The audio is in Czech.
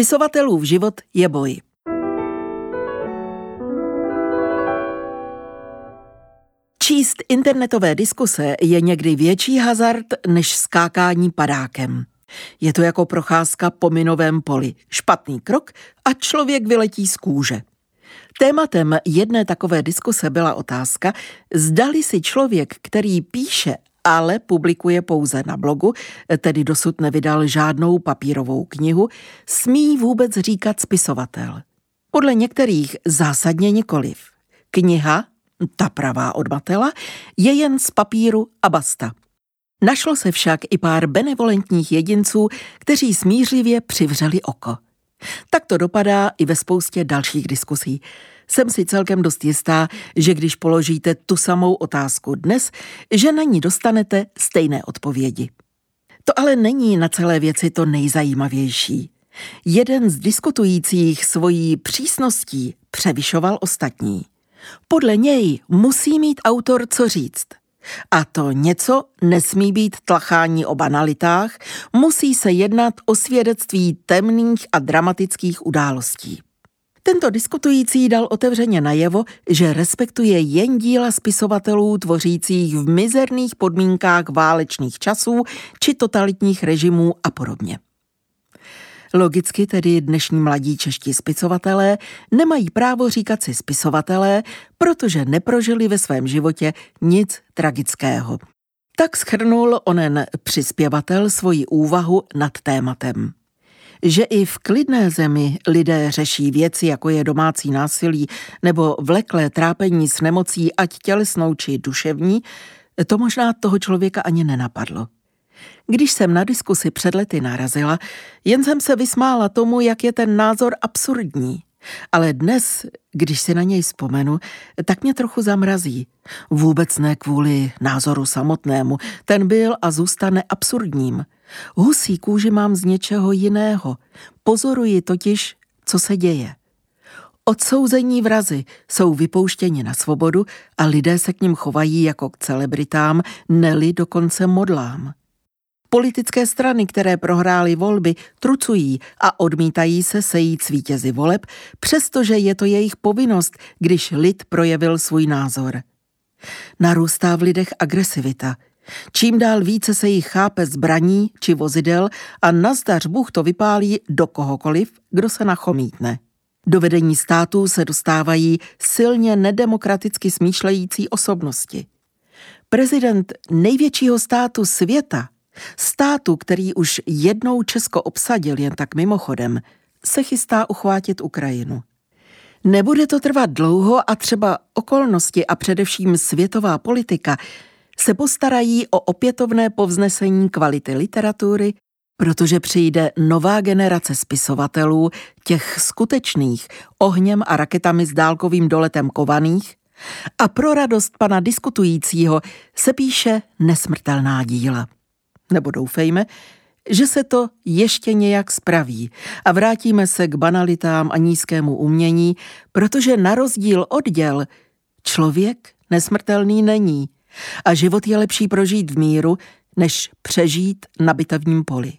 Spisovatelův život je boj. Číst internetové diskuse je někdy větší hazard než skákání padákem. Je to jako procházka po minovém poli. Špatný krok a člověk vyletí z kůže. Tématem jedné takové diskuse byla otázka, zdali si člověk, který píše, ale publikuje pouze na blogu, tedy dosud nevydal žádnou papírovou knihu, smí vůbec říkat spisovatel. Podle některých zásadně nikoliv. Kniha, ta pravá od Matela, je jen z papíru a basta. Našlo se však i pár benevolentních jedinců, kteří smířlivě přivřeli oko. Tak to dopadá i ve spoustě dalších diskusí. Jsem si celkem dost jistá, že když položíte tu samou otázku dnes, že na ní dostanete stejné odpovědi. To ale není na celé věci to nejzajímavější. Jeden z diskutujících svojí přísností převyšoval ostatní. Podle něj musí mít autor co říct. A to něco nesmí být tlachání o banalitách, musí se jednat o svědectví temných a dramatických událostí. Tento diskutující dal otevřeně najevo, že respektuje jen díla spisovatelů tvořících v mizerných podmínkách válečných časů či totalitních režimů a podobně. Logicky tedy dnešní mladí čeští spisovatelé nemají právo říkat si spisovatelé, protože neprožili ve svém životě nic tragického. Tak schrnul onen přispěvatel svoji úvahu nad tématem. Že i v klidné zemi lidé řeší věci, jako je domácí násilí nebo vleklé trápení s nemocí, ať tělesnou či duševní, to možná toho člověka ani nenapadlo. Když jsem na diskusi před lety narazila, jen jsem se vysmála tomu, jak je ten názor absurdní. Ale dnes, když si na něj vzpomenu, tak mě trochu zamrazí. Vůbec ne kvůli názoru samotnému, ten byl a zůstane absurdním. Husí kůži mám z něčeho jiného. Pozoruji totiž, co se děje. Odsouzení vrazy jsou vypouštěni na svobodu a lidé se k ním chovají jako k celebritám, neli dokonce modlám. Politické strany, které prohrály volby, trucují a odmítají se sejít s vítězi voleb, přestože je to jejich povinnost, když lid projevil svůj názor. Narůstá v lidech agresivita. Čím dál více se jich chápe zbraní či vozidel a nazdař Bůh to vypálí do kohokoliv, kdo se nachomítne. Do vedení států se dostávají silně nedemokraticky smýšlející osobnosti. Prezident největšího státu světa Státu, který už jednou Česko obsadil jen tak mimochodem, se chystá uchvátit Ukrajinu. Nebude to trvat dlouho a třeba okolnosti a především světová politika se postarají o opětovné povznesení kvality literatury, protože přijde nová generace spisovatelů, těch skutečných, ohněm a raketami s dálkovým doletem kovaných, a pro radost pana diskutujícího se píše nesmrtelná díla nebo doufejme, že se to ještě nějak spraví a vrátíme se k banalitám a nízkému umění, protože na rozdíl od děl člověk nesmrtelný není a život je lepší prožít v míru, než přežít na bitevním poli.